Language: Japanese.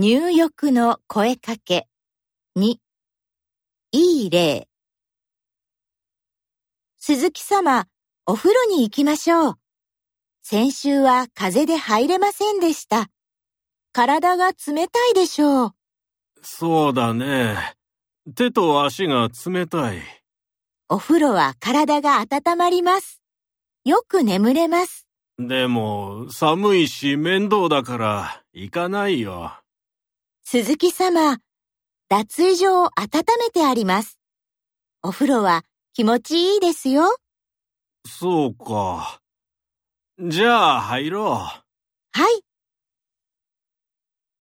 入浴の声かけ。2、いい例。鈴木様、お風呂に行きましょう。先週は風で入れませんでした。体が冷たいでしょう。そうだね。手と足が冷たい。お風呂は体が温まります。よく眠れます。でも、寒いし面倒だから、行かないよ。鈴木様、脱衣所を温めてあります。お風呂は気持ちいいですよ。そうか。じゃあ入ろう。はい。